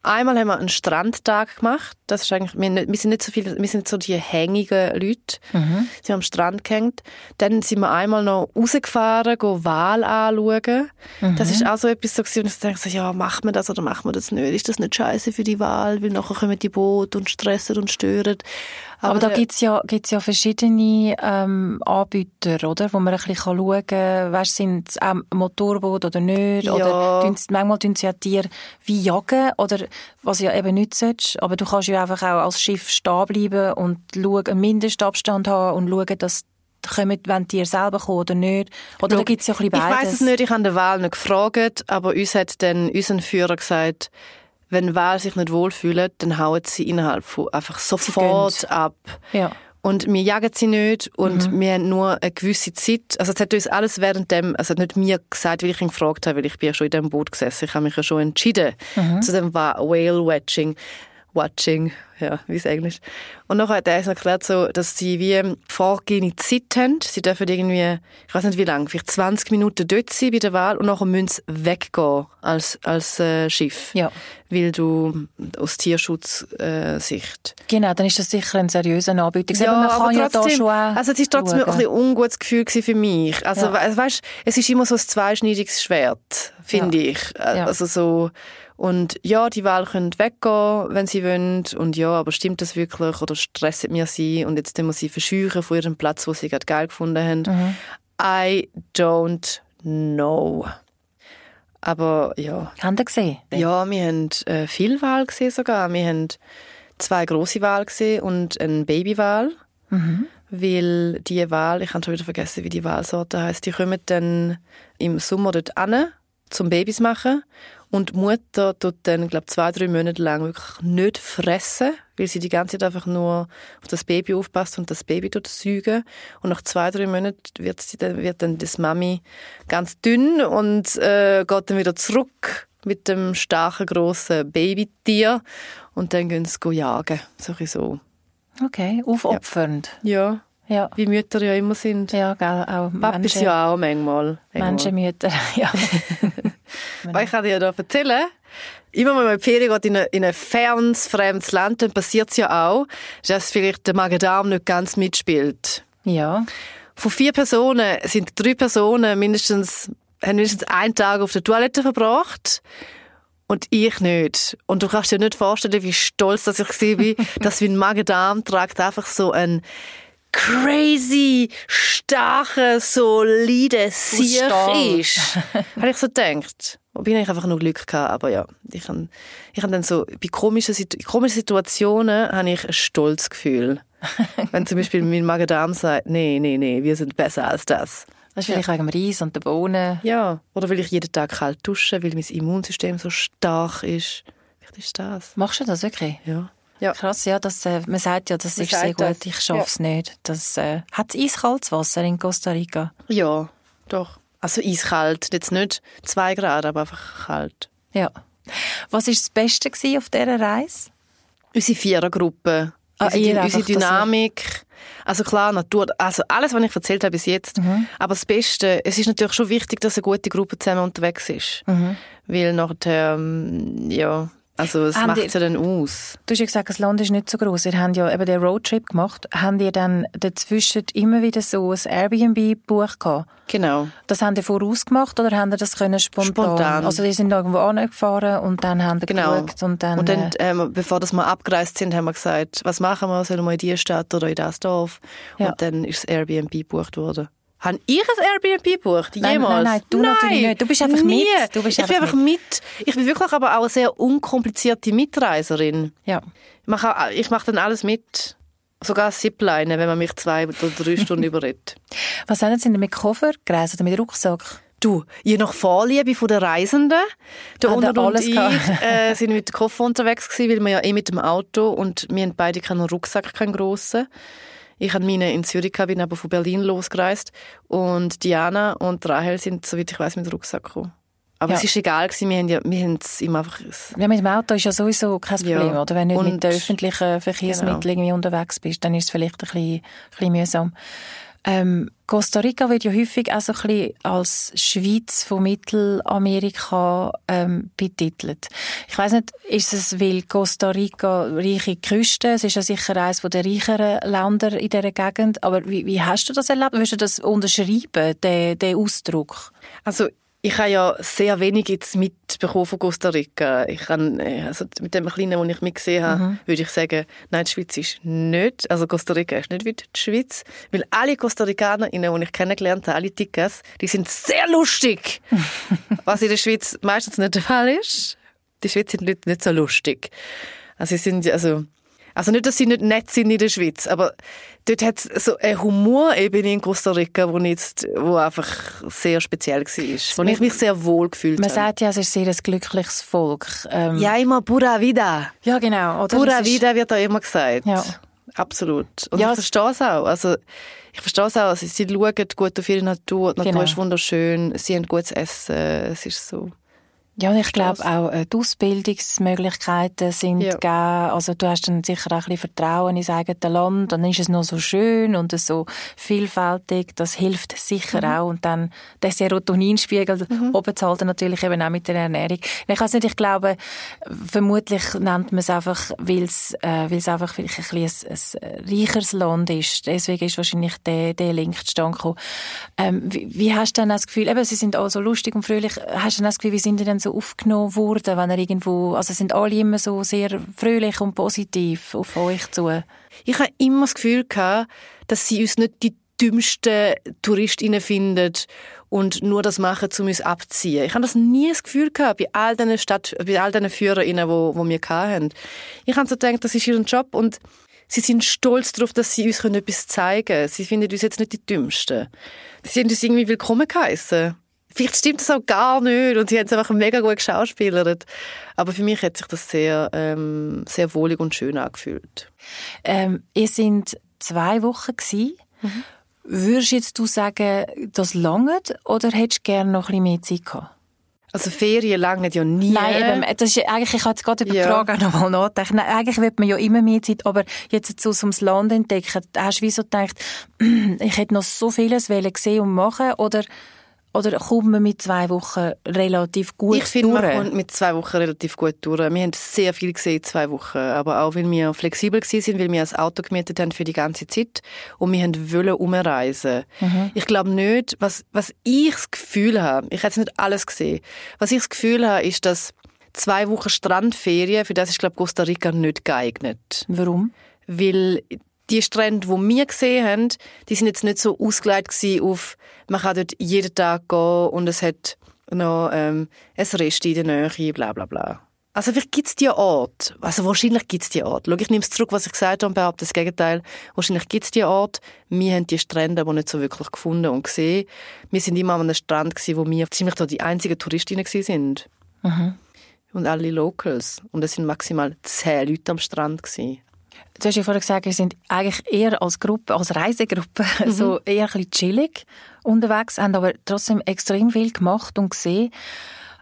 Einmal haben wir einen Strandtag gemacht. Das ist eigentlich, wir, nicht, wir sind nicht so viele, wir sind so die hängigen Leute. Mhm. Sie haben am Strand gehängt. Dann sind wir einmal noch rausgefahren, go Wal anschauen. Das Mhm. ist auch so etwas so gewesen, und ich denke so, ja, macht man das oder macht man das nicht? Ist das nicht scheiße für die Wahl? Weil nachher kommen die Boote und stressen und stören. Aber, da der- gibt's ja, gibt's ja verschiedene ähm, Anbieter, oder? Wo man ein bisschen schauen kann, weißt, sind es auch Motorboote oder nicht? Ja. Oder tun's- manchmal tun sie ja Tiere wie jagen, oder was ja eben nicht sollst. Aber du kannst ja einfach auch als Schiff stehen bleiben und schauen, einen Mindestabstand haben und schauen, dass kommen, wenn die selber kommen oder nicht. Oder da gibt's ja ein bisschen Ich beides. weiß es nicht, ich habe den Wahl nicht gefragt, aber uns hat dann unser Führer gesagt, wenn Wale sich nicht wohlfühlen, dann hauen sie innerhalb von einfach sofort ab. Ja. Und wir jagen sie nicht und Mhm. wir haben nur eine gewisse Zeit. Also es hat uns alles während dem, also hat nicht mir gesagt, weil ich ihn gefragt habe, weil ich bin ja schon in dem Boot gesessen. Ich habe mich ja schon entschieden Mhm. zu dem Wa- Whale Watching. Ja, wie es Englisch. Und nachher hat er uns erklärt, so, dass sie wie vorgegebene Zeit haben. Sie dürfen irgendwie, ich weiß nicht wie lange, vielleicht 20 Minuten dort sein bei der Wahl und nachher müssen sie weggehen als, als äh, Schiff. Ja. Weil du aus Tierschutzsicht äh, Sicht Genau, dann ist das sicher ein seriöser Anbieter. Ja, man kann ja da schon also es ist trotzdem schauen. ein bisschen ungutes Gefühl für mich. Also Ja. we- weißt, es ist immer so ein zweischneidiges Schwert, finde Ja. ich. Also so und ja, die Wahl können weggehen, wenn sie wollen. Und ja, aber stimmt das wirklich oder stresset mir sie und jetzt müssen sie verscheuchen von ihrem Platz, wo sie gerade geil gefunden haben. Mhm. I don't know. Aber ja, Haben ihr gesehen? ja, wir haben äh, viel Wal gesehen sogar. Wir haben zwei große Wal gesehen und einen Babywal. Weil die Wal, ich habe schon wieder vergessen, wie die Walsorte heißt, die kommen dann im Sommer dort an, zum Babys machen. Und die Mutter tut dann, glaube zwei, drei Monate lang wirklich nicht fressen, weil sie die ganze Zeit einfach nur auf das Baby aufpasst und das Baby tut säugen. Und nach zwei, drei Monaten wird, sie dann, wird dann das Mami ganz dünn und äh, geht dann wieder zurück mit dem starken, grossen Babytier. Und dann gehen sie jagen. So. Okay, aufopfernd. Ja. Ja. Wie Mütter ja immer sind. Ja, gell, auch Papis ja auch manchmal. Menschenmütter, ja. Weil ich kann dir da erzählen, immer wenn man in die Ferien geht in ein, in ein fernes, fremdes Land, dann passiert es ja auch, dass vielleicht der Magen-Darm nicht ganz mitspielt. Ja. Von vier Personen sind drei Personen mindestens, haben mindestens einen Tag auf der Toilette verbracht. Und ich nicht. Und du kannst dir nicht vorstellen, wie stolz dass ich war, dass mein Magen-Darm-Trakt einfach so ein crazy, starke, solide Sieg ist. Habe ich so gedacht. Bin ich einfach nur Glück gehabt, aber ja, ich habe ich hab dann so, bei komischen, komischen Situationen habe ich ein Stolzgefühl. Wenn zum Beispiel mein Magen-Darm sagt, nee, nee, nee, wir sind besser als das. Das ist vielleicht ja. wegen dem Reis und der Bohnen. Ja, oder weil ich jeden Tag kalt dusche, weil mein Immunsystem so stark ist. Vielleicht ist das. Machst du das wirklich? Ja. Ja. Krass, ja, das, äh, man sagt ja, das man ist sehr gut, das. ich schaffe es ja. nicht. Das, äh, hat es eiskaltes Wasser in Costa Rica? Ja, doch. Also eiskalt, jetzt nicht zwei Grad, aber einfach kalt. Ja. Was war das Beste auf dieser Reise? Unsere Vierergruppe. Ah, unsere, unsere Dynamik. Also klar, Natur, also alles, was ich erzählt habe bis jetzt. Mhm. Aber das Beste, es ist natürlich schon wichtig, dass eine gute Gruppe zusammen unterwegs ist. Mhm. Weil nachher, ähm, ja, also was macht ja dann aus? Du hast ja gesagt, das Land ist nicht so groß. Ihr habt ja eben den Roadtrip gemacht. Haben ihr dann dazwischen immer wieder so ein Airbnb-Buch gehabt? Genau. Das haben ihr vorausgemacht oder haben ihr das können spontan? spontan. Also die sind irgendwo angefahren und dann haben ihr genau. geschaut und dann... Und dann, äh, ähm, bevor wir abgereist sind, haben wir gesagt, was machen wir? Sollen wir in diese Stadt oder in das Dorf? Ja. Und dann ist das Airbnb gebucht worden. Habe ich ein Airbnb gebucht? Jemals? Nein, nein, nein, du nein, natürlich nicht. Du bist einfach nie. mit. Du bist ich bin einfach mit. mit. Ich bin wirklich aber auch eine sehr unkomplizierte Mitreiserin. Ja. Ich mache, ich mache dann alles mit. Sogar Zipline, wenn man mich zwei oder drei Stunden überredet. Was haben Sie denn mit Koffer gereist oder mit Rucksack? Du, je nach Vorliebe der Reisenden. Der ah, und, und ich äh, sind mit dem Koffer unterwegs gewesen, weil wir ja eh mit dem Auto und wir haben beide keinen Rucksack, keinen grossen. Ich habe meine in Zürich, bin aber von Berlin losgereist und Diana und Rahel sind, soweit ich weiß, mit dem Rucksack gekommen. Aber ja. es ist egal gewesen, wir haben ja, wir haben es immer einfach... Ja, mit dem Auto ist ja sowieso kein Problem, ja. oder? Wenn du nicht mit den öffentlichen Verkehrsmitteln genau. irgendwie unterwegs bist, dann ist es vielleicht ein bisschen, ein bisschen mühsam. Ähm, Costa Rica wird ja häufig auch so ein bisschen als Schweiz von Mittelamerika ähm, betitelt. Ich weiß nicht, ist es, weil Costa Rica reiche Küste, es ist ja sicher eines der reicheren Länder in dieser Gegend, aber wie, wie hast du das erlebt? Willst du das unterschreiben, den, den Ausdruck? Also ich habe ja sehr wenig jetzt mitbekommen von Costa Rica. Ich kann, äh, also mit dem Kleinen, den ich mitgesehen habe, mhm. würde ich sagen, nein, die Schweiz ist nicht, also Costa Rica ist nicht wie die Schweiz. Weil alle Costa Ricanerinnen, die ich kennengelernt habe, alle Tickas, die sind sehr lustig. Was in der Schweiz meistens nicht der Fall ist. Die Schweiz sind Leute nicht so lustig. Also sie sind, also also nicht, dass sie nicht nett sind in der Schweiz, aber dort hat es so eine Humorebene in Costa Rica, wo, jetzt, wo einfach sehr speziell war, wo ich mich sehr wohl gefühlt habe. Man sagt ja, es ist sehr ein glückliches Volk. Ähm ja, immer pura vida. Ja, genau. Oder pura vida wird da immer gesagt. Ja. Absolut. Und ja, ich verstehe es auch. Also, ich verstehe es auch. Also, sie schauen gut auf ihre Natur. Die Natur genau. ist wunderschön. Sie haben gutes Essen. Es ist so. Ja, ich glaube auch, äh, die Ausbildungsmöglichkeiten sind ja. gegeben. Also du hast dann sicher auch ein bisschen Vertrauen ins eigene Land. Dann ist es noch so schön und so vielfältig. Das hilft sicher mhm. auch. Und dann der Serotoninspiegel mhm. oben zu halten, natürlich eben auch mit der Ernährung. Ich weiß nicht, ich glaube, vermutlich nennt man es einfach, weil es, äh, weil es einfach vielleicht ein, bisschen ein, ein reicheres Land ist. Deswegen ist wahrscheinlich der, der Link zustande gekommen. Ähm, wie, wie, hast du dann das Gefühl, eben, sie sind alle so lustig und fröhlich, hast du dann das Gefühl, wie sind die denn so aufgenommen worden, wenn er irgendwo, also sind alle immer so sehr fröhlich und positiv auf euch zu? Ich habe immer das Gefühl gehabt, dass sie uns nicht die dümmsten Touristinnen finden und nur das machen, um uns abzuziehen. Ich habe das nie das Gefühl gehabt, bei all diesen Stadt, bei all diesen Führerinnen, die, die wir hatten. Ich habe so gedacht, das ist ihr Job und sie sind stolz darauf, dass sie uns etwas zeigen können. Sie finden uns jetzt nicht die Dümmsten. Sie haben uns irgendwie willkommen geheissen. Vielleicht stimmt das auch gar nicht und sie haben es einfach mega gut geschauspielert. Aber für mich hat sich das sehr, ähm, sehr wohlig und schön angefühlt. Ähm, ihr sind zwei Wochen gewesen. Mhm. Würdest jetzt du sagen, das langt oder hättest du gerne noch ein bisschen mehr Zeit gehabt? Also Ferien langen ja nie. Nein, eben, das ist, eigentlich, ich hatte gerade über die ja. Frage auch nochmal nachgedacht. Nein, eigentlich will man ja immer mehr Zeit, aber jetzt so ums Land entdecken, hast du wie so gedacht, ich hätte noch so vieles sehen und machen oder oder kommt man mit zwei Wochen relativ gut ich finde, man kommt mit zwei Wochen relativ gut durch. Wir haben sehr viel gesehen zwei Wochen, aber auch weil wir flexibel sind, weil wir ein Auto gemietet haben für die ganze Zeit und wir wollen umreisen. Mhm. Ich glaube nicht, was, was ich das Gefühl habe, ich habe jetzt nicht alles gesehen, was ich das Gefühl habe, ist, dass zwei Wochen Strandferien, für das ist, glaube Costa Rica nicht geeignet. Warum? Weil die Strände, die wir gesehen haben, die sind jetzt nicht so ausgelegt auf, man kann dort jeden Tag gehen und es hat noch ähm, ein Rest in der Nähe, bla bla bla. Also vielleicht gibt es die Ort. Also wahrscheinlich gibt es die Ort. Schau, ich nehme es zurück, was ich gesagt habe und behaupte das Gegenteil. Wahrscheinlich gibt es die Ort. Wir haben die Strände aber nicht so wirklich gefunden und gesehen. Wir sind immer an einem Strand, gewesen, wo wir ziemlich da die einzigen Touristinnen sind. Mhm. Und alle Locals. Und es sind maximal zehn Leute am Strand. Gewesen. Du hast ja vorhin gesagt, wir sind eigentlich eher als Gruppe, als Reisegruppe, mhm. so eher ein bisschen chillig unterwegs, haben aber trotzdem extrem viel gemacht und gesehen.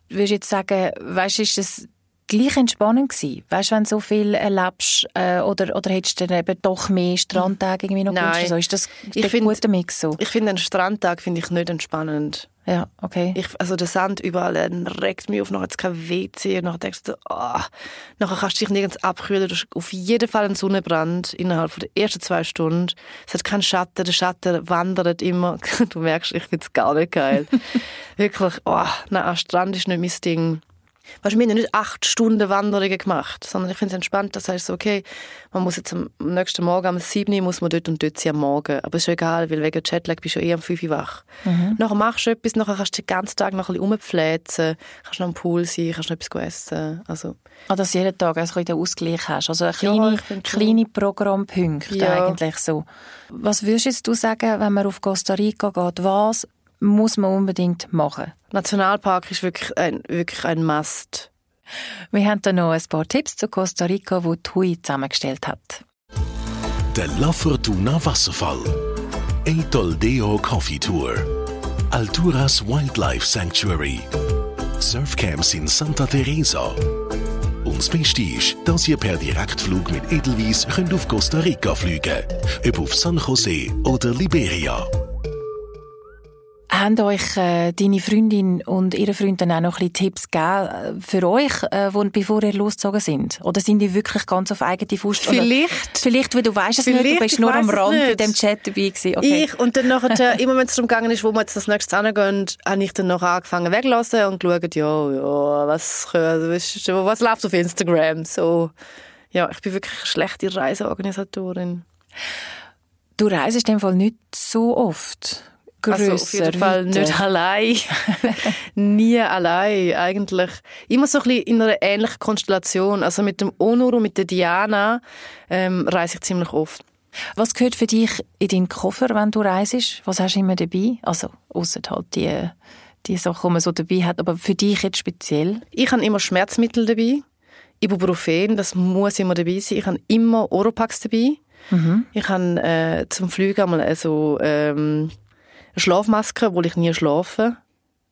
Würdest du jetzt sagen, weißt, ist das gleich entspannend gewesen? Weißt, wenn du so viel erlebst, äh, oder, oder hättest du dann eben doch mehr Strandtage irgendwie noch Nein. gewünscht? Also ist das ich ein guter Mix so? Ich finde einen Strandtag finde ich nicht entspannend. Ja, okay. Ich, also der Sand überall regt mich auf, nachher hat es kein WC und nachher denkst du, oh, nachher kannst du dich nirgends abkühlen, du hast auf jeden Fall einen Sonnenbrand innerhalb der ersten zwei Stunden. Es hat keinen Schatten, der Schatten wandert immer. Du merkst, ich finde es gar nicht geil. Wirklich, oh, nein, am Strand ist nicht mein Ding. Weißt, wir haben ja nicht acht Stunden Wanderungen gemacht, sondern ich finde es entspannt, dass heißt okay, man muss jetzt am nächsten Morgen am 7 muss man dort und dort sein am Morgen. Aber es ist egal, weil wegen Jetlag bist du eh am 5 Uhr wach. Mhm. Nachher machst du etwas, nachher kannst du den ganzen Tag noch ein bisschen rumpfläzen, kannst noch am Pool sein, kannst noch etwas essen. Also. Ah, dass du jeden Tag also den Ausgleich hast. Also eine kleine, ja, kleine Programmpunkte ja. eigentlich so. Was würdest du sagen, wenn man auf Costa Rica geht? Was muss man unbedingt machen. Nationalpark ist wirklich ein, wirklich ein Must. Wir haben da noch ein paar Tipps zu Costa Rica, die Tui zusammengestellt hat. Der La Fortuna Wasserfall. Deo Coffee Tour. Alturas Wildlife Sanctuary. Surfcamps in Santa Teresa. Und das Beste ist, dass ihr per Direktflug mit Edelweiss könnt auf Costa Rica fliegen könnt. Ob auf San Jose oder Liberia. Haben euch äh, deine Freundin und ihre Freund dann auch noch ein bisschen Tipps gegeben äh, für euch, äh, wo, bevor ihr losgezogen sind? Oder sind die wirklich ganz auf eigene Faust? Vielleicht. Oder, vielleicht, weil du weißt es Vielleicht, nicht, du bist nur am Rand bei dem Chat dabei gewesen. Okay. Ich, und dann nachher, immer wenn es darum gegangen ist, wo wir jetzt das nächste hingehen, habe ich dann noch angefangen weglassen und geschaut, ja, ja, was, was läuft auf Instagram? So, ja, ich bin wirklich eine schlechte Reiseorganisatorin. Du reist in dem Fall nicht so oft grösser. Also auf jeden Fall nicht allein. Nie allein, eigentlich. Immer so ein bisschen in einer ähnlichen Konstellation. Also mit dem Onur und mit der Diana ähm, reise ich ziemlich oft. Was gehört für dich in deinen Koffer, wenn du reist? Was hast du immer dabei? Also, außer halt die, die Sachen, die man so dabei hat. Aber für dich jetzt speziell? Ich habe immer Schmerzmittel dabei. Ibuprofen, das muss immer dabei sein. Ich habe immer Oropax dabei. Mhm. Ich habe äh, zum Fliegen einmal also, ähm, Schlafmaske, obwohl ich nie schlafe.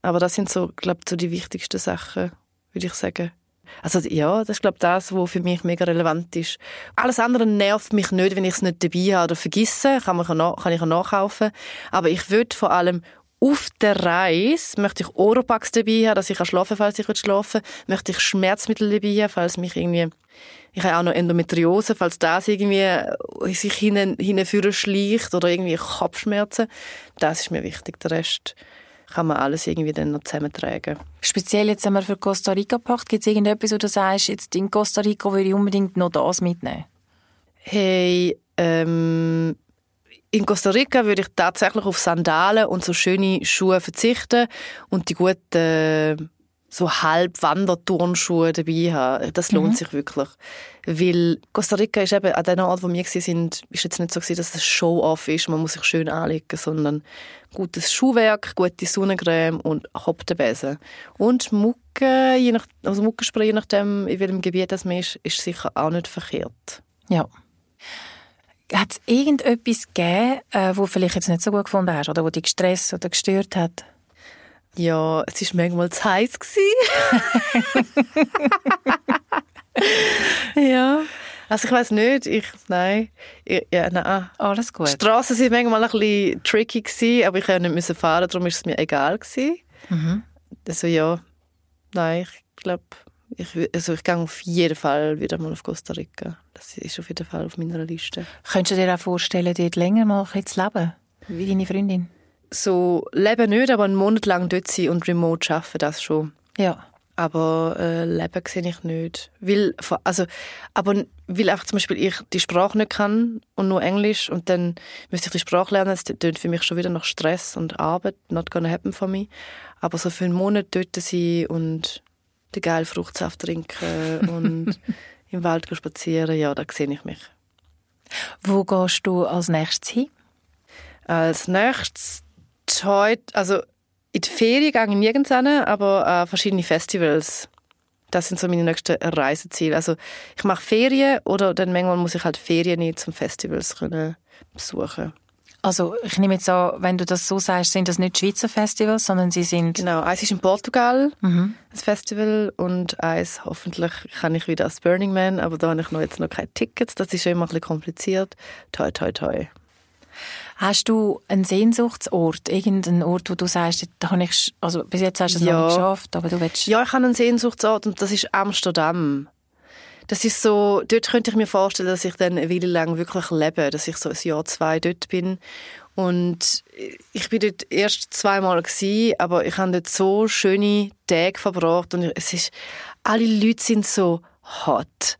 Aber das sind so, glaube so die wichtigsten Sachen, würde ich sagen. Also ja, das ist glaube das, was für mich mega relevant ist. Alles andere nervt mich nicht, wenn ich es nicht dabei habe oder vergesse, kann, man, kann ich nachkaufen. Aber ich würde vor allem auf der Reise möchte ich Oropax dabei haben, dass ich schlafen kann, falls ich schlafen will. Möchte ich Schmerzmittel dabei haben, falls mich irgendwie ich habe auch noch Endometriose, falls das irgendwie sich hinten, hinten schleicht oder irgendwie Kopfschmerzen. Das ist mir wichtig. Der Rest kann man alles irgendwie dann noch zusammentragen. Speziell jetzt, wenn man für Costa Rica packt, gibt es irgendetwas, wo du sagst, jetzt in Costa Rica würde ich unbedingt noch das mitnehmen? Hey, ähm, in Costa Rica würde ich tatsächlich auf Sandalen und so schöne Schuhe verzichten und die guten so halb Wanderturnschuhe dabei haben. Das lohnt mhm. sich wirklich. Weil Costa Rica ist eben an den Ort, wo wir sind, ist jetzt nicht so gewesen, dass es Show-off ist, man muss sich schön anlegen, sondern gutes Schuhwerk, gute Sonnencreme und Hauptbesen. Und Mucke, je nach, also Muckenspray, je nachdem, in welchem Gebiet das man ist, ist sicher auch nicht verkehrt. Ja. Hat es irgendetwas gegeben, äh, wo vielleicht jetzt nicht so gut gefunden hast oder wo dich gestresst oder gestört hat? Ja, es war manchmal zu heiß. ja. Also ich weiß nicht, ich, nein, ich, ja, nein. Alles gut. Die Straßen waren manchmal ein bisschen tricky, gewesen, aber ich konnte nicht fahren, darum war es mir egal. Gewesen. Mhm. Also ja, nein, ich glaube, ich, also ich gehe auf jeden Fall wieder mal auf Costa Rica. Das ist auf jeden Fall auf meiner Liste. Könntest du dir auch vorstellen, dort länger mal zu leben, wie deine Freundin? so leben nicht, aber einen Monat lang dort sein und remote arbeiten, das schon. Ja. Aber äh, leben sehe ich nicht. Weil, also, aber weil einfach zum Beispiel ich die Sprache nicht kann und nur Englisch und dann müsste ich die Sprache lernen, das tönt für mich schon wieder nach Stress und Arbeit, not gonna happen for me. Aber so für einen Monat dort sein und den geilen Fruchtsaft trinken und im Wald spazieren, ja, da sehe ich mich. Wo gehst du als nächstes hin? Als nächstes heute, also in die Ferien gehe ich nirgends hin, aber an verschiedene Festivals. Das sind so meine nächsten Reiseziele. Also ich mache Ferien oder dann manchmal muss ich halt Ferien nehmen, zum Festivals können besuchen. Also ich nehme jetzt an, wenn du das so sagst, sind das nicht Schweizer Festivals, sondern sie sind... Genau, eins ist in Portugal, mhm. das Festival, und eins, hoffentlich kann ich wieder als Burning Man, aber da habe ich noch jetzt noch keine Tickets, das ist immer ein bisschen kompliziert. Toi, toi, toi. Hast du einen Sehnsuchtsort, irgendeinen Ort, wo du sagst, da habe ich, also bis jetzt hast du es ja. noch nicht geschafft, aber du willst... Ja, ich habe einen Sehnsuchtsort und das ist Amsterdam. Das ist so, dort könnte ich mir vorstellen, dass ich dann eine Weile lang wirklich lebe, dass ich so ein Jahr, zwei dort bin. Und ich bin dort erst zweimal gewesen, aber ich habe dort so schöne Tage verbracht und es ist, alle Leute sind so hot.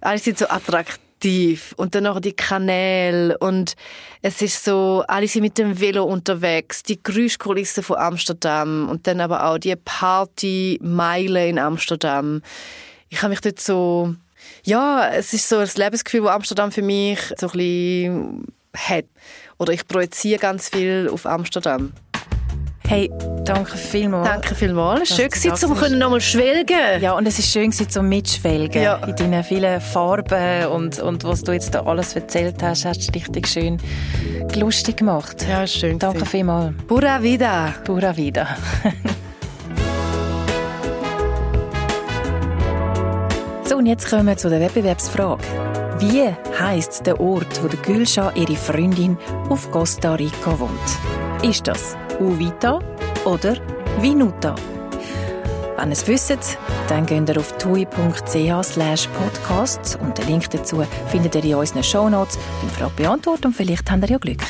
Alle sind so attraktiv und dann noch die Kanäle und es ist so, alle sind mit dem Velo unterwegs, die Geräuschkulisse von Amsterdam und dann aber auch die Partymeile in Amsterdam. Ich habe mich dort so, ja, es ist so das Lebensgefühl, das Amsterdam für mich so ein bisschen hat. Oder ich projiziere ganz viel auf Amsterdam. Hey, danke vielmals. Danke vielmals. Schön gewesen, um können nochmal schwelgen. Ja, und es ist schön zum mitschwelgen. Ja. In deinen vielen Farben und, und was du jetzt da alles erzählt hast, hast du richtig schön lustig gemacht. Ja, schön. Danke vielmals. Pura vida. Pura vida. und jetzt kommen wir zu der Wettbewerbsfrage. Wie heißt der Ort, wo der Gülscha ihre Freundin auf Costa Rica wohnt? Ist das Uvita oder Vinuta. Wenn ihr es wisst, dann geht ihr auf tui.ch podcast und den Link dazu findet ihr in unseren Shownotes beim Frage beantworten und vielleicht habt ihr ja Glück.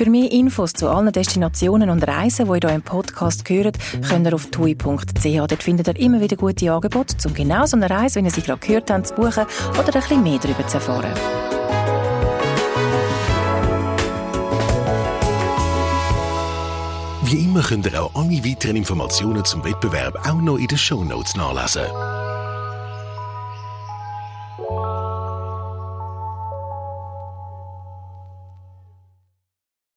Für mehr Infos zu allen Destinationen und Reisen, die ihr hier im Podcast hört, könnt ihr auf tui.ch. Dort findet ihr immer wieder gute Angebote, um genau so eine Reise, wie ihr sie gerade gehört habt, zu buchen oder ein bisschen mehr darüber zu erfahren. Wie immer könnt ihr auch alle weiteren Informationen zum Wettbewerb auch noch in den Show Notes nachlesen.